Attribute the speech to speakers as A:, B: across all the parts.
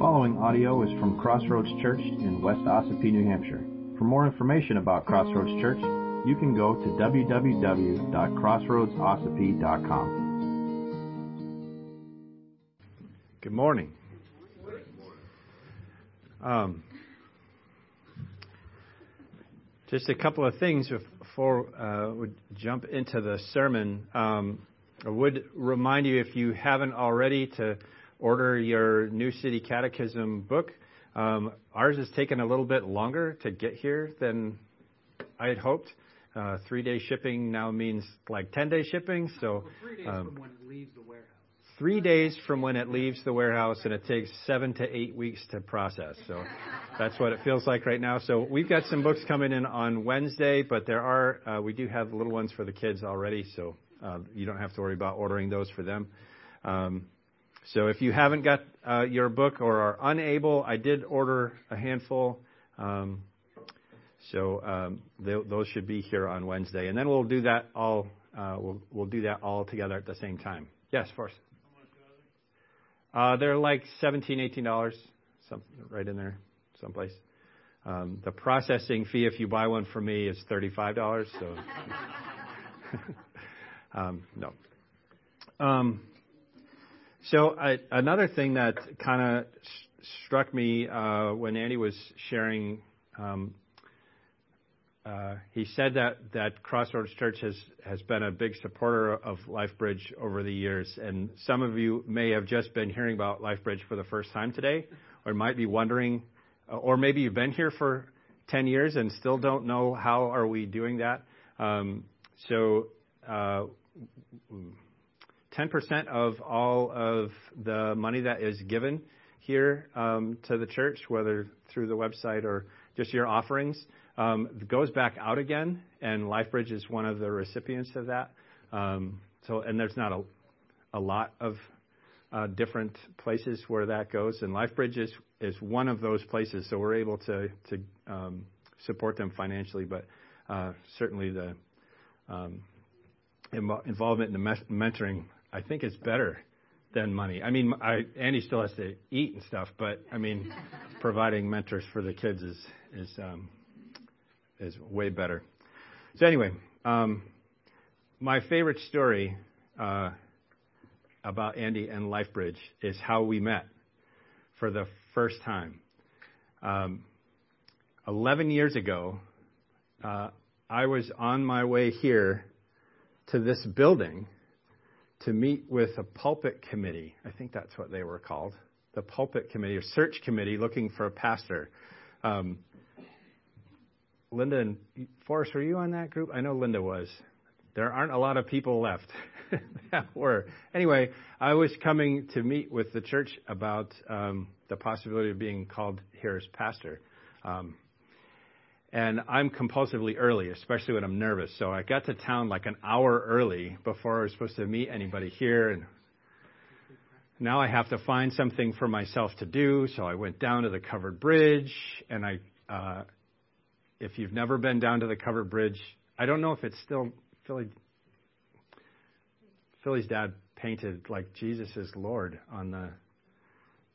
A: following audio is from Crossroads Church in West Ossipee, New Hampshire. For more information about Crossroads Church, you can go to www.crossroadsossipee.com.
B: Good morning. Um, just a couple of things before uh, we jump into the sermon. Um, I would remind you, if you haven't already, to order your New City Catechism book. Um, ours has taken a little bit longer to get here than I had hoped. Uh, three day shipping now means like 10 day shipping. So,
C: three days um, from when it leaves the warehouse.
B: Three days from when it leaves the warehouse, and it takes seven to eight weeks to process. So that's what it feels like right now. So we've got some books coming in on Wednesday, but there are, uh, we do have little ones for the kids already, so uh, you don't have to worry about ordering those for them. Um, so if you haven't got uh, your book or are unable, I did order a handful. Um, so um, those should be here on Wednesday, and then we'll do that all. Uh, we'll we'll do that all together at the same time. Yes, first. Uh, they're like seventeen, eighteen dollars, right in there, someplace. Um, the processing fee, if you buy one from me, is thirty-five dollars. So, um, no. Um, so another thing that kind of struck me uh, when Andy was sharing, um, uh, he said that that Crossroads Church has has been a big supporter of LifeBridge over the years, and some of you may have just been hearing about LifeBridge for the first time today, or might be wondering, uh, or maybe you've been here for 10 years and still don't know how are we doing that. Um, so. Uh, 10% of all of the money that is given here um, to the church, whether through the website or just your offerings, um, goes back out again, and LifeBridge is one of the recipients of that. Um, so, and there's not a, a lot of uh, different places where that goes, and LifeBridge is is one of those places. So we're able to to um, support them financially, but uh, certainly the um, involvement in the mentoring I think it's better than money. I mean, I, Andy still has to eat and stuff, but I mean, providing mentors for the kids is is um, is way better. So anyway, um, my favorite story uh, about Andy and LifeBridge is how we met for the first time. Um, Eleven years ago, uh, I was on my way here to this building to meet with a pulpit committee. I think that's what they were called. The pulpit committee or search committee looking for a pastor. Um, Linda and Forrest, were you on that group? I know Linda was. There aren't a lot of people left that were. Anyway, I was coming to meet with the church about um, the possibility of being called here as pastor. Um, and I'm compulsively early, especially when I'm nervous. So I got to town like an hour early before I was supposed to meet anybody here. And now I have to find something for myself to do. So I went down to the covered bridge, and I, uh, if you've never been down to the covered bridge, I don't know if it's still Philly. Philly's dad painted like Jesus is Lord on the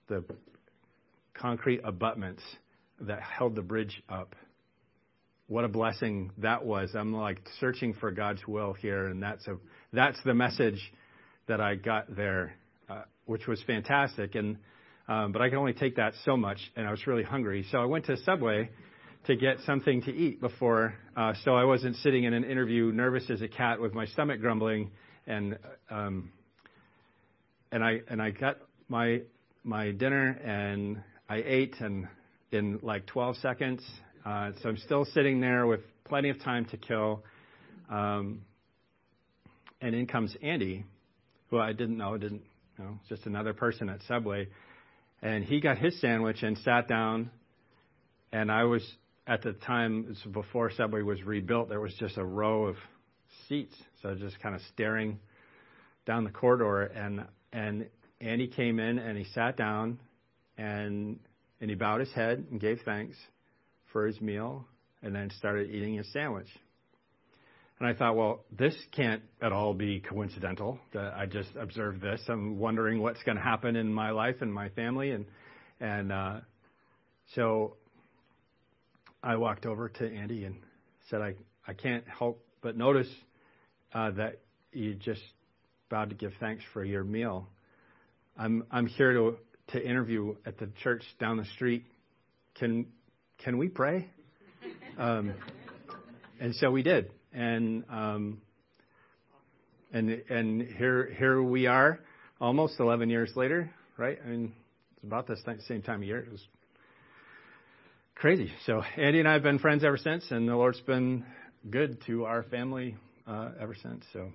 B: the concrete abutments that held the bridge up what a blessing that was. I'm like searching for God's will here, and that's a that's the message that I got there, uh, which was fantastic. And um, but I can only take that so much, and I was really hungry, so I went to Subway to get something to eat before, uh, so I wasn't sitting in an interview nervous as a cat with my stomach grumbling, and um, and I and I got my my dinner and I ate and in like 12 seconds uh, so I'm still sitting there with plenty of time to kill. Um, and in comes Andy, who I didn't know, didn't you know, just another person at Subway. And he got his sandwich and sat down. And I was at the time before Subway was rebuilt. There was just a row of seats, so just kind of staring down the corridor. And and Andy came in and he sat down, and and he bowed his head and gave thanks for his meal and then started eating his sandwich. And I thought, well, this can't at all be coincidental that I just observed this. I'm wondering what's going to happen in my life and my family. And, And uh, so I walked over to Andy and said, I, I can't help but notice uh, that you just bowed to give thanks for your meal. I'm, I'm here to, to interview at the church down the street. Can, can we pray? Um, and so we did. And, um, and, and here, here we are almost 11 years later, right? I mean, it's about the same time of year. It was crazy. So Andy and I have been friends ever since, and the Lord's been good to our family uh, ever since. So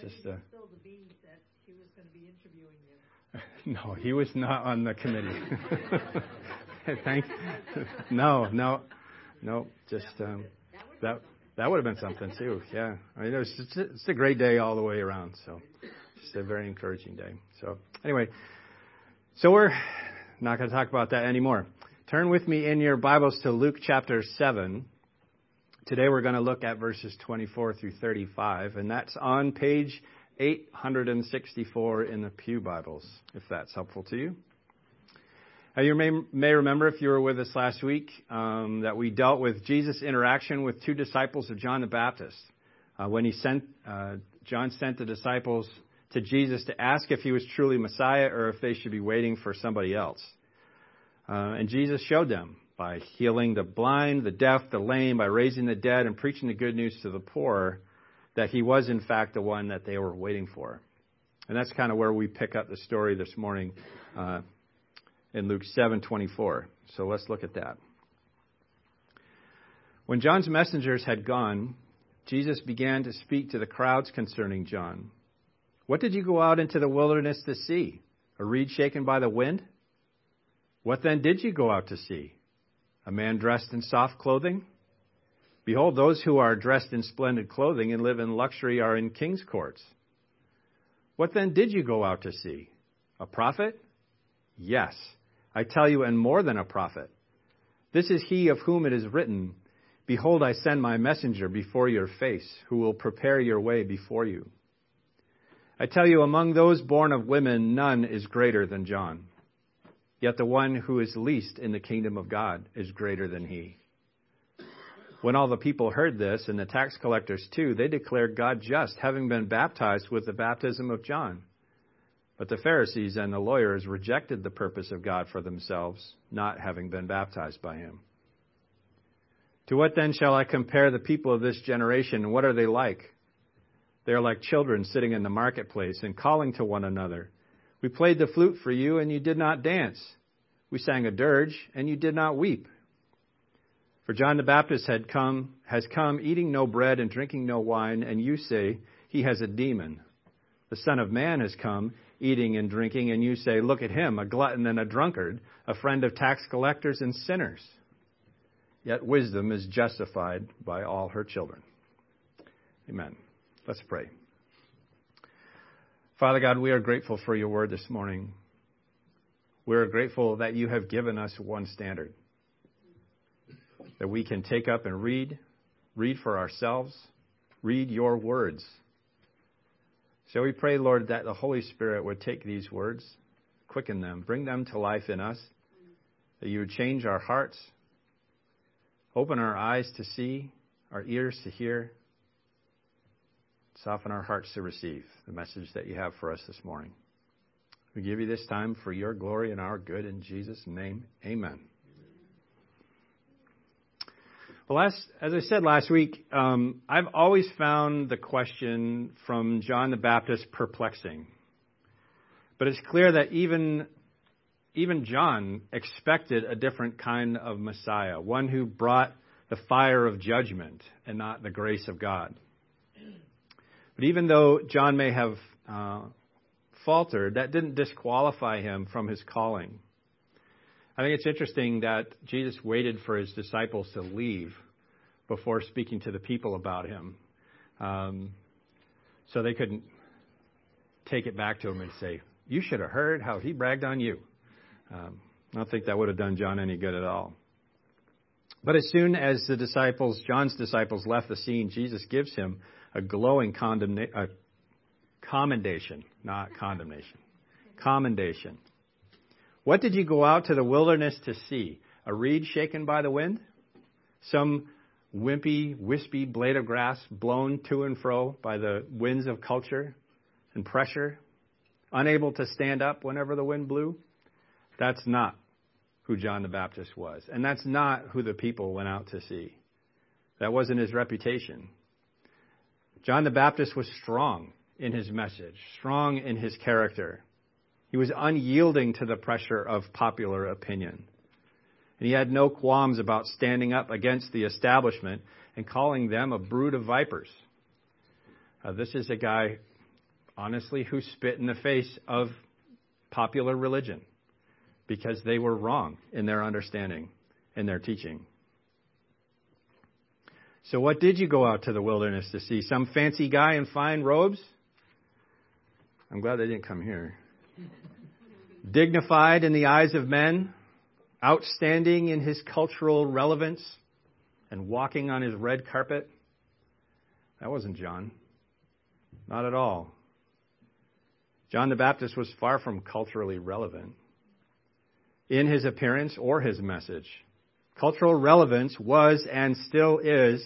B: just uh, still
D: the beans that he was going to be interviewing you.
B: no, he was not on the committee. Thanks. No, no, no. Just um, that that would have been something too. Yeah, I mean, it was just, it's a great day all the way around. So just a very encouraging day. So anyway, so we're not going to talk about that anymore. Turn with me in your Bibles to Luke chapter 7. Today we're going to look at verses 24 through 35, and that's on page 864 in the Pew Bibles, if that's helpful to you. Now, you may, may remember, if you were with us last week, um, that we dealt with Jesus' interaction with two disciples of John the Baptist. Uh, when he sent, uh, John sent the disciples to Jesus to ask if he was truly Messiah or if they should be waiting for somebody else. Uh, and Jesus showed them by healing the blind, the deaf, the lame, by raising the dead, and preaching the good news to the poor that he was, in fact, the one that they were waiting for. And that's kind of where we pick up the story this morning uh, in Luke 7:24. So let's look at that. When John's messengers had gone, Jesus began to speak to the crowds concerning John. What did you go out into the wilderness to see? A reed shaken by the wind? What then did you go out to see? A man dressed in soft clothing? Behold, those who are dressed in splendid clothing and live in luxury are in king's courts. What then did you go out to see? A prophet? Yes, I tell you, and more than a prophet. This is he of whom it is written, Behold, I send my messenger before your face, who will prepare your way before you. I tell you, among those born of women, none is greater than John. Yet the one who is least in the kingdom of God is greater than he. When all the people heard this, and the tax collectors too, they declared God just, having been baptized with the baptism of John. But the Pharisees and the lawyers rejected the purpose of God for themselves, not having been baptized by him. To what then shall I compare the people of this generation? What are they like? They are like children sitting in the marketplace and calling to one another. We played the flute for you, and you did not dance. We sang a dirge, and you did not weep. For John the Baptist had come, has come eating no bread and drinking no wine, and you say, He has a demon. The Son of Man has come, eating and drinking, and you say, Look at him, a glutton and a drunkard, a friend of tax collectors and sinners. Yet wisdom is justified by all her children. Amen. Let's pray. Father God, we are grateful for your word this morning. We are grateful that you have given us one standard that we can take up and read, read for ourselves, read your words. So we pray, Lord, that the Holy Spirit would take these words, quicken them, bring them to life in us, that you would change our hearts, open our eyes to see, our ears to hear, Soften our hearts to receive the message that you have for us this morning. We give you this time for your glory and our good in Jesus' name. Amen. Well, last, as I said last week, um, I've always found the question from John the Baptist perplexing. But it's clear that even, even John expected a different kind of Messiah, one who brought the fire of judgment and not the grace of God. But even though John may have uh, faltered, that didn't disqualify him from his calling. I think it's interesting that Jesus waited for his disciples to leave before speaking to the people about him. Um, so they couldn't take it back to him and say, You should have heard how he bragged on you. Um, I don't think that would have done John any good at all. But as soon as the disciples, John's disciples, left the scene, Jesus gives him a glowing condemna- commendation, not condemnation. Commendation. What did you go out to the wilderness to see? A reed shaken by the wind? Some wimpy, wispy blade of grass blown to and fro by the winds of culture and pressure? Unable to stand up whenever the wind blew? That's not who John the Baptist was. And that's not who the people went out to see. That wasn't his reputation. John the Baptist was strong in his message, strong in his character. He was unyielding to the pressure of popular opinion. And he had no qualms about standing up against the establishment and calling them a brood of vipers. Uh, this is a guy, honestly, who spit in the face of popular religion because they were wrong in their understanding and their teaching. So, what did you go out to the wilderness to see? Some fancy guy in fine robes? I'm glad they didn't come here. Dignified in the eyes of men, outstanding in his cultural relevance, and walking on his red carpet? That wasn't John. Not at all. John the Baptist was far from culturally relevant in his appearance or his message. Cultural relevance was and still is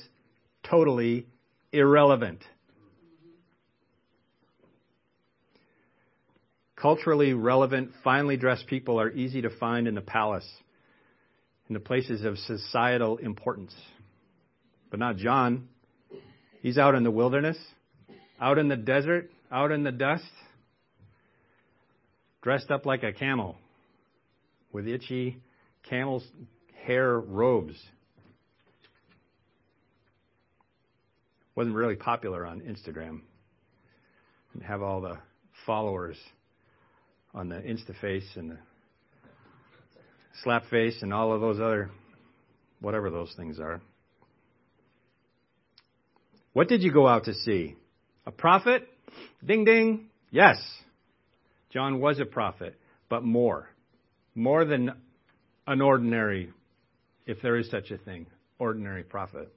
B: totally irrelevant. Culturally relevant, finely dressed people are easy to find in the palace, in the places of societal importance. But not John. He's out in the wilderness, out in the desert, out in the dust, dressed up like a camel with itchy camel's hair robes. Wasn't really popular on Instagram. Didn't have all the followers on the InstaFace and the Slapface and all of those other, whatever those things are. What did you go out to see? A prophet? Ding ding. Yes. John was a prophet, but more. More than an ordinary, if there is such a thing, ordinary prophet.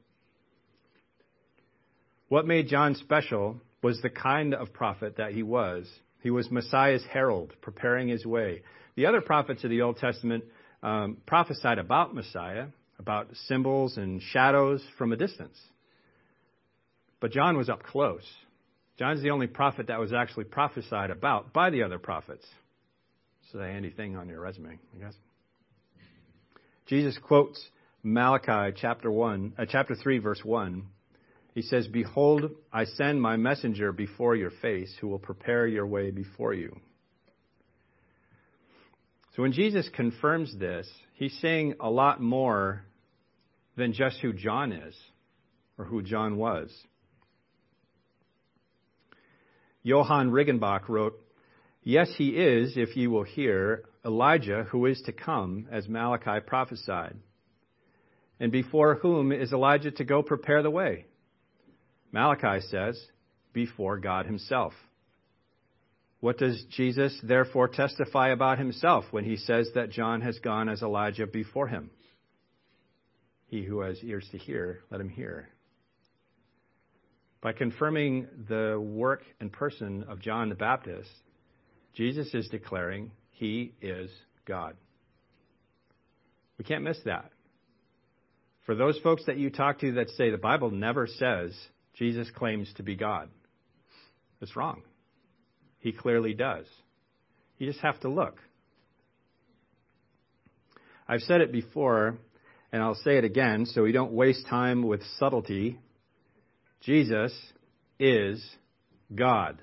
B: What made John special was the kind of prophet that he was. He was Messiah's herald, preparing his way. The other prophets of the Old Testament um, prophesied about Messiah, about symbols and shadows from a distance. But John was up close. John's the only prophet that was actually prophesied about by the other prophets. It's a handy thing on your resume, I guess. Jesus quotes Malachi chapter 1, uh, chapter 3 verse 1. He says, "Behold, I send my messenger before your face who will prepare your way before you." So when Jesus confirms this, he's saying a lot more than just who John is or who John was. Johann Riggenbach wrote, Yes, he is, if you will hear, Elijah who is to come, as Malachi prophesied. And before whom is Elijah to go prepare the way? Malachi says, before God himself. What does Jesus therefore testify about himself when he says that John has gone as Elijah before him? He who has ears to hear, let him hear. By confirming the work and person of John the Baptist, Jesus is declaring he is God. We can't miss that. For those folks that you talk to that say the Bible never says Jesus claims to be God, it's wrong. He clearly does. You just have to look. I've said it before, and I'll say it again so we don't waste time with subtlety. Jesus is God.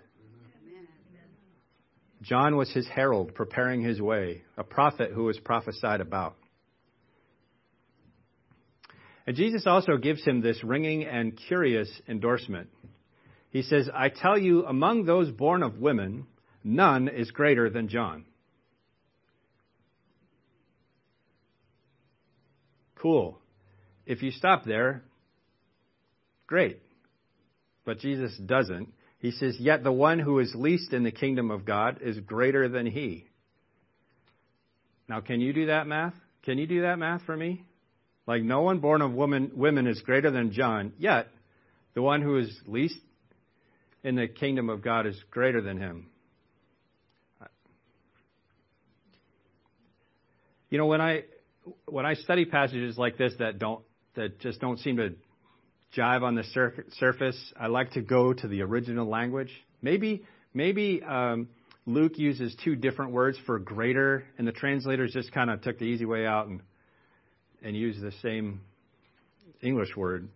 B: John was his herald, preparing his way, a prophet who was prophesied about. And Jesus also gives him this ringing and curious endorsement. He says, I tell you, among those born of women, none is greater than John. Cool. If you stop there, great. But Jesus doesn't. He says, Yet the one who is least in the kingdom of God is greater than he. Now, can you do that math? Can you do that math for me? Like, no one born of woman, women is greater than John, yet the one who is least in the kingdom of God is greater than him. You know, when I when I study passages like this that don't that just don't seem to jive on the sur- surface, I like to go to the original language. Maybe maybe um, Luke uses two different words for greater, and the translators just kind of took the easy way out and and use the same English word.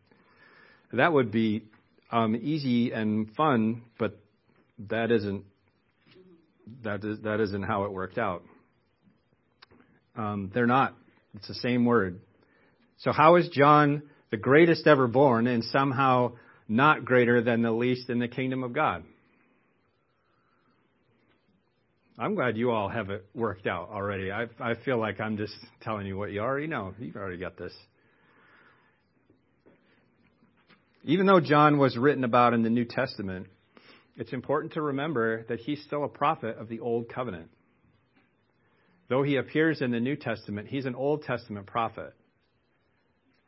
B: That would be um, easy and fun, but that isn't that is that isn't how it worked out. Um, they're not. It's the same word. So how is John the greatest ever born and somehow not greater than the least in the kingdom of God? I'm glad you all have it worked out already. I, I feel like I'm just telling you what you already know. You've already got this. Even though John was written about in the New Testament, it's important to remember that he's still a prophet of the Old Covenant. Though he appears in the New Testament, he's an Old Testament prophet.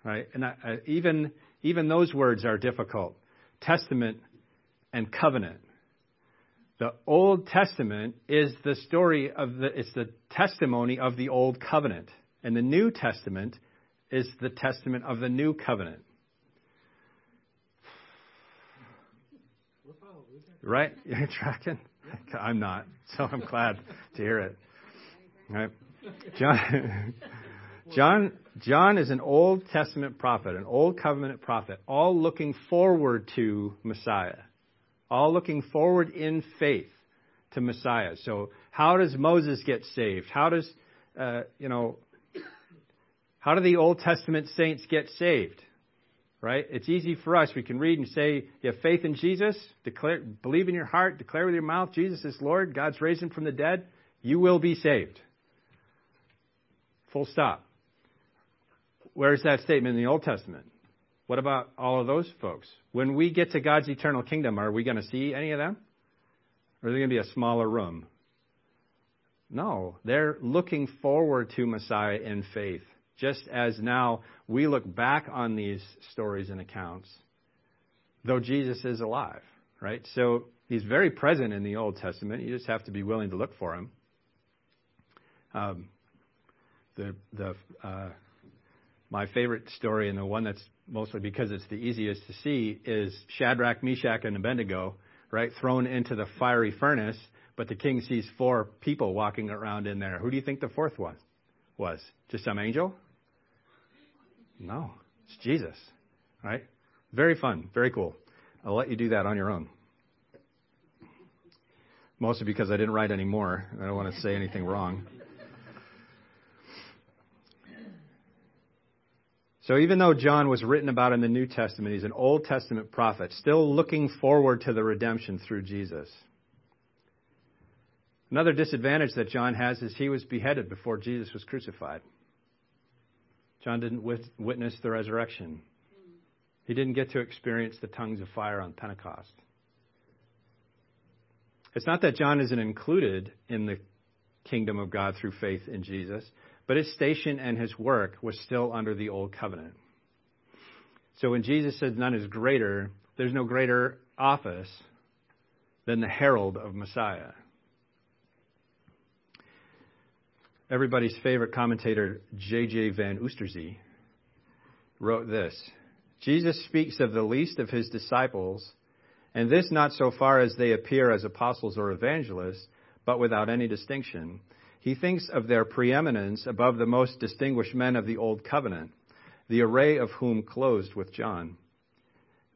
B: Right? And I, I, even even those words are difficult. Testament and covenant. The Old Testament is the story of the it's the testimony of the Old Covenant. And the New Testament is the testament of the New Covenant. Right? You're tracking? I'm not, so I'm glad to hear it. Right? John, John, John is an Old Testament prophet, an Old Covenant prophet, all looking forward to Messiah, all looking forward in faith to Messiah. So, how does Moses get saved? How does, uh, you know, how do the Old Testament saints get saved? Right? It's easy for us. We can read and say, you have faith in Jesus, declare, believe in your heart, declare with your mouth, Jesus is Lord, God's raised him from the dead, you will be saved. Full stop. Where's that statement in the Old Testament? What about all of those folks? When we get to God's eternal kingdom, are we going to see any of them? Or is it going to be a smaller room? No, they're looking forward to Messiah in faith. Just as now we look back on these stories and accounts, though Jesus is alive, right? So he's very present in the Old Testament. You just have to be willing to look for him. Um, the the uh, my favorite story and the one that's mostly because it's the easiest to see is Shadrach, Meshach, and Abednego, right, thrown into the fiery furnace. But the king sees four people walking around in there. Who do you think the fourth one was? Just some angel? No, it's Jesus. Right? Very fun, very cool. I'll let you do that on your own. Mostly because I didn't write any more. I don't want to say anything wrong. So even though John was written about in the New Testament, he's an Old Testament prophet, still looking forward to the redemption through Jesus. Another disadvantage that John has is he was beheaded before Jesus was crucified. John didn't witness the resurrection. He didn't get to experience the tongues of fire on Pentecost. It's not that John isn't included in the kingdom of God through faith in Jesus, but his station and his work was still under the old covenant. So when Jesus says none is greater, there's no greater office than the herald of Messiah. Everybody's favorite commentator, J.J. Van Oosterzee, wrote this Jesus speaks of the least of his disciples, and this not so far as they appear as apostles or evangelists, but without any distinction. He thinks of their preeminence above the most distinguished men of the Old Covenant, the array of whom closed with John.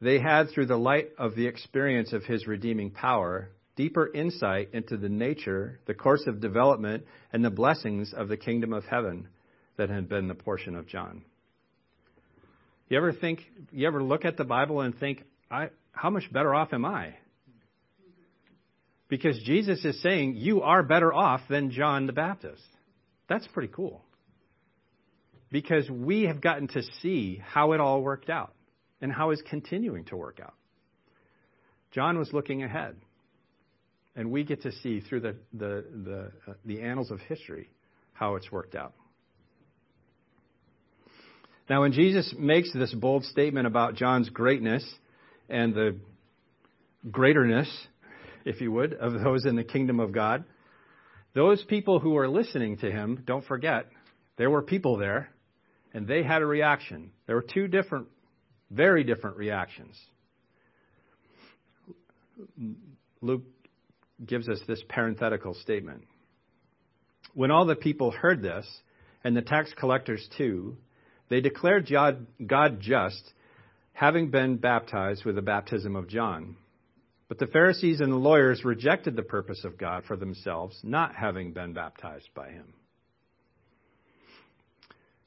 B: They had, through the light of the experience of his redeeming power, deeper insight into the nature, the course of development, and the blessings of the kingdom of heaven that had been the portion of John. You ever think, you ever look at the Bible and think, I, how much better off am I? Because Jesus is saying, you are better off than John the Baptist. That's pretty cool. Because we have gotten to see how it all worked out and how it's continuing to work out. John was looking ahead and we get to see through the the the, uh, the annals of history how it's worked out. Now, when Jesus makes this bold statement about John's greatness and the greaterness, if you would, of those in the kingdom of God, those people who are listening to him, don't forget, There were people there, and they had a reaction. There were two different, very different reactions. Luke gives us this parenthetical statement. When all the people heard this, and the tax collectors too, they declared God just, having been baptized with the baptism of John. But the Pharisees and the lawyers rejected the purpose of God for themselves, not having been baptized by him.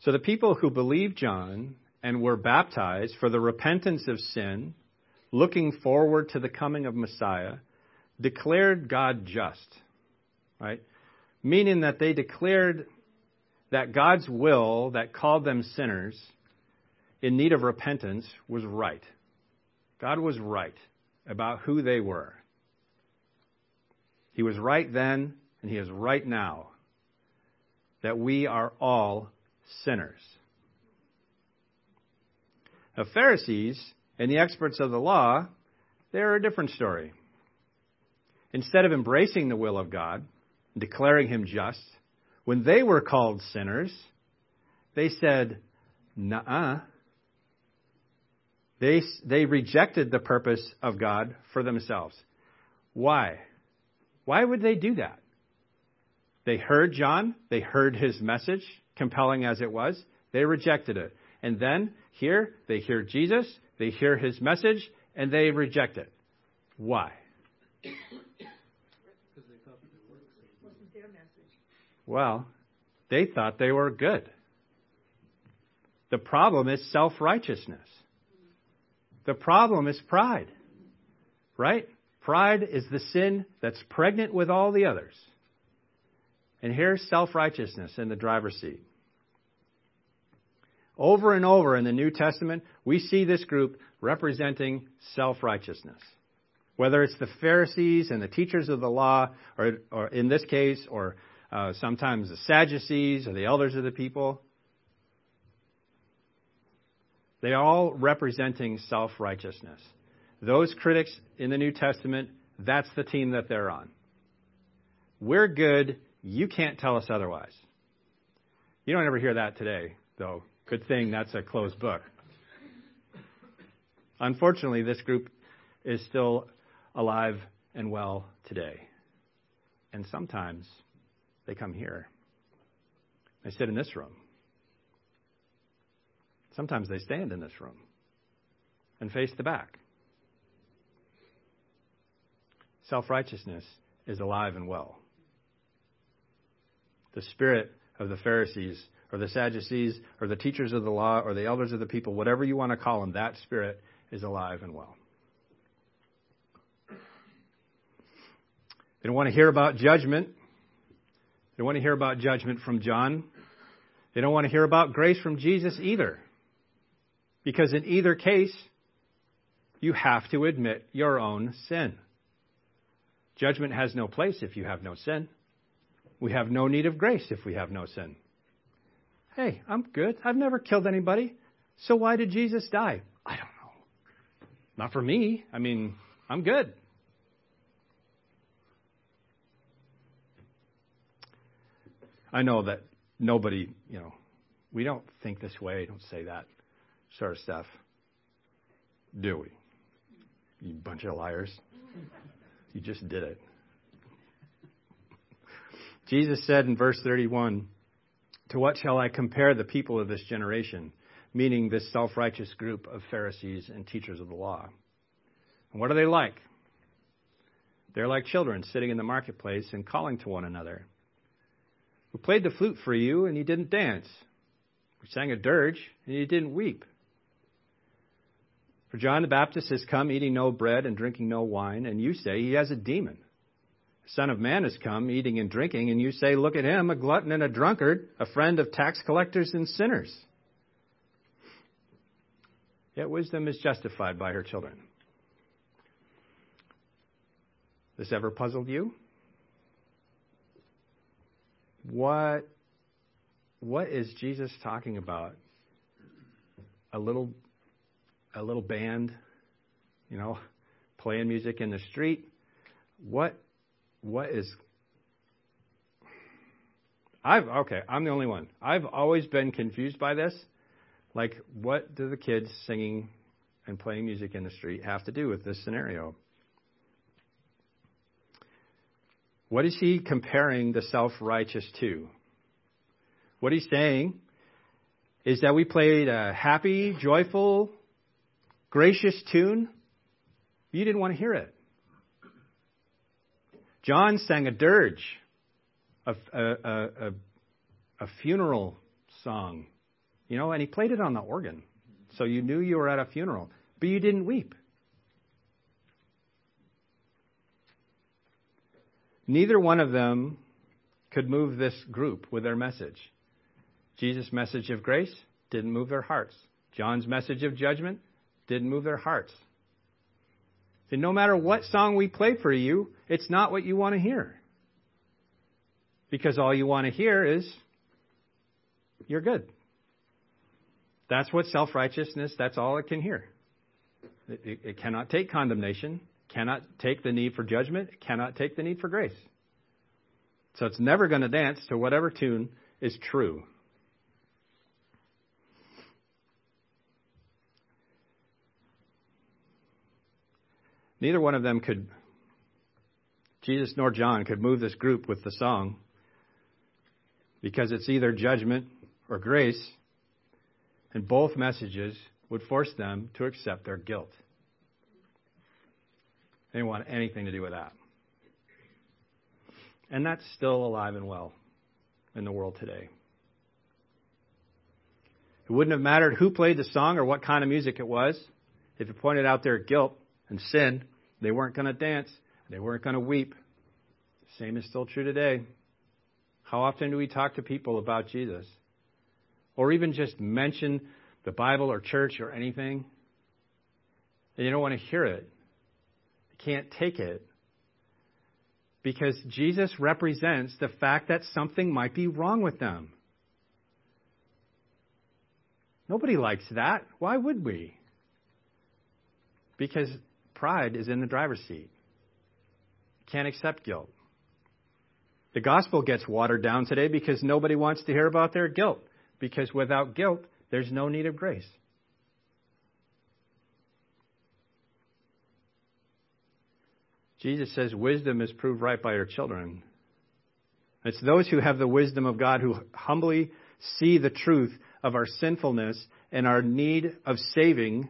B: So the people who believed John and were baptized for the repentance of sin, looking forward to the coming of Messiah, declared God just. Right? Meaning that they declared that God's will that called them sinners in need of repentance was right. God was right about who they were. He was right then, and He is right now, that we are all sinners. The Pharisees and the experts of the law, they're a different story. Instead of embracing the will of God, declaring Him just, when they were called sinners, they said, Nuh-uh. They, they rejected the purpose of God for themselves. Why? Why would they do that? They heard John, they heard his message, compelling as it was, they rejected it. And then, here, they hear Jesus, they hear his message, and they reject it. Why? Well, they thought they were good. The problem is self righteousness. The problem is pride. Right? Pride is the sin that's pregnant with all the others. And here's self righteousness in the driver's seat. Over and over in the New Testament, we see this group representing self righteousness. Whether it's the Pharisees and the teachers of the law, or, or in this case, or uh, sometimes the Sadducees or the elders of the people. They all representing self righteousness. Those critics in the New Testament, that's the team that they're on. We're good. You can't tell us otherwise. You don't ever hear that today, though. Good thing that's a closed book. Unfortunately, this group is still alive and well today. And sometimes they come here. They sit in this room. Sometimes they stand in this room and face the back. Self righteousness is alive and well. The spirit of the Pharisees or the Sadducees or the teachers of the law or the elders of the people, whatever you want to call them, that spirit is alive and well. They don't want to hear about judgment. They don't want to hear about judgment from John. They don't want to hear about grace from Jesus either. Because in either case, you have to admit your own sin. Judgment has no place if you have no sin. We have no need of grace if we have no sin. Hey, I'm good. I've never killed anybody. So why did Jesus die? I don't know. Not for me. I mean, I'm good. I know that nobody, you know, we don't think this way, don't say that sort of stuff, do we? You bunch of liars. You just did it. Jesus said in verse 31, To what shall I compare the people of this generation? Meaning this self righteous group of Pharisees and teachers of the law. And what are they like? They're like children sitting in the marketplace and calling to one another. We played the flute for you, and you didn't dance. We sang a dirge, and you didn't weep. For John the Baptist has come eating no bread and drinking no wine, and you say he has a demon. The Son of Man has come eating and drinking, and you say, Look at him, a glutton and a drunkard, a friend of tax collectors and sinners. Yet wisdom is justified by her children. This ever puzzled you? What what is Jesus talking about? A little a little band, you know, playing music in the street. What what is I've okay, I'm the only one. I've always been confused by this. Like, what do the kids singing and playing music in the street have to do with this scenario? What is he comparing the self righteous to? What he's saying is that we played a happy, joyful, gracious tune. You didn't want to hear it. John sang a dirge, a, a, a, a, funeral song, you know, and he played it on the organ. So you knew you were at a funeral, but you didn't weep. Neither one of them could move this group with their message. Jesus' message of grace didn't move their hearts. John's message of judgment didn't move their hearts. And no matter what song we play for you, it's not what you want to hear. Because all you want to hear is, you're good. That's what self righteousness, that's all it can hear. It, it, it, cannot take condemnation, cannot take the need for judgment, cannot take the need for grace. So it's never going to dance to whatever tune is true. Neither one of them could, Jesus nor John, could move this group with the song because it's either judgment or grace, and both messages would force them to accept their guilt. They didn't want anything to do with that. And that's still alive and well in the world today. It wouldn't have mattered who played the song or what kind of music it was. If it pointed out their guilt, and sin, they weren't going to dance. They weren't going to weep. Same is still true today. How often do we talk to people about Jesus? Or even just mention the Bible or church or anything? And you don't want to hear it. You can't take it. Because Jesus represents the fact that something might be wrong with them. Nobody likes that. Why would we? Because Pride is in the driver's seat. Can't accept guilt. The gospel gets watered down today because nobody wants to hear about their guilt. Because without guilt, there's no need of grace. Jesus says wisdom is proved right by your children. It's those who have the wisdom of God who humbly see the truth of our sinfulness and our need of saving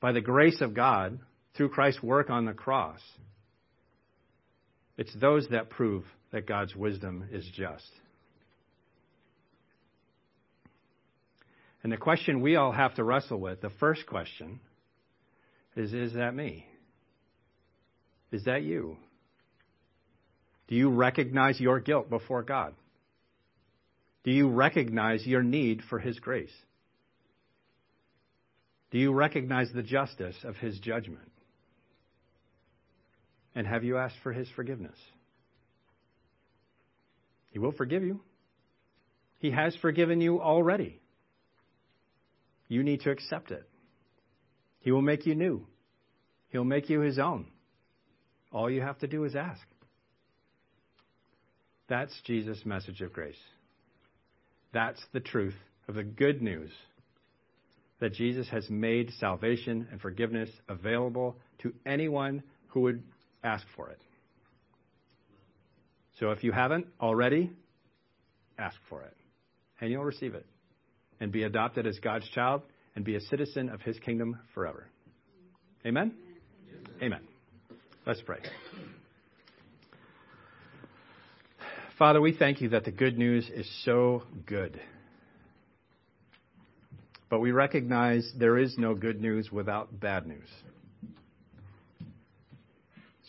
B: by the grace of God through Christ's work on the cross. It's those that prove that God's wisdom is just. And the question we all have to wrestle with, the first question, is Is that me? Is that you? Do you recognize your guilt before God? Do you recognize your need for His grace? Do you recognize the justice of His judgment? And have you asked for his forgiveness? He will forgive you. He has forgiven you already. You need to accept it. He will make you new. He'll make you his own. All you have to do is ask. That's Jesus' message of grace. That's the truth of the good news that Jesus has made salvation and forgiveness available to anyone who would ask for it. So if you haven't already, ask for it, and you'll receive it, and be adopted as God's child, and be a citizen of His kingdom forever. Amen? Amen. Let's pray. Father, we thank you that the good news is so good. But we recognize there is no good news without bad news.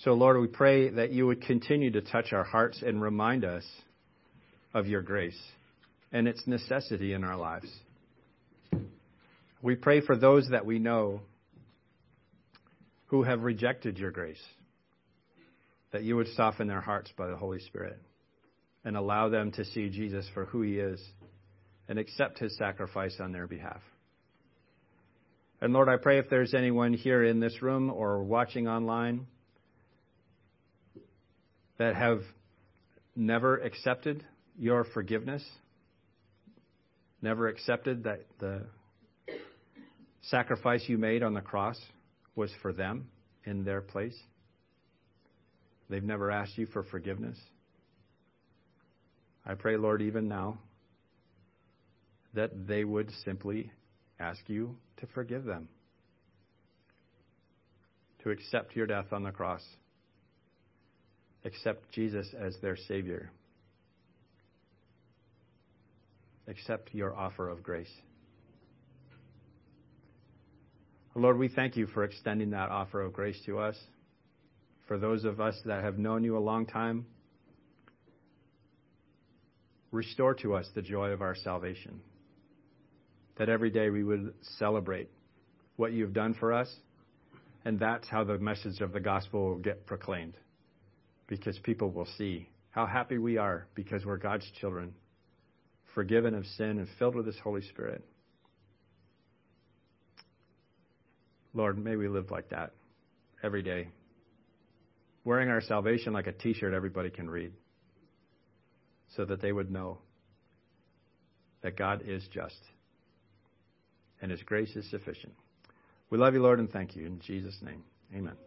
B: So, Lord, we pray that you would continue to touch our hearts and remind us of your grace and its necessity in our lives. We pray for those that we know who have rejected your grace, that you would soften their hearts by the Holy Spirit and allow them to see Jesus for who he is and accept his sacrifice on their behalf. And Lord, I pray if there's anyone here in this room or watching online that have never accepted your forgiveness, never accepted that the sacrifice you made on the cross was for them in their place. They've never asked you for forgiveness. I pray, Lord, even now, that they would simply ask you to forgive them, to accept your death on the cross, accept Jesus as their Savior, accept your offer of grace. Lord, we thank you for extending that offer of grace to us. For those of us that have known you a long time, restore to us the joy of our salvation. That every day we would celebrate what you've done for us, and that's how the message of the gospel will get proclaimed. Because people will see how happy we are because we're God's children, forgiven of sin and filled with His Holy Spirit. Lord, may we live like that every day, wearing our salvation like a t shirt everybody can read so that they would know that God is just and His grace is sufficient. We love you, Lord, and thank you. In Jesus' name, amen.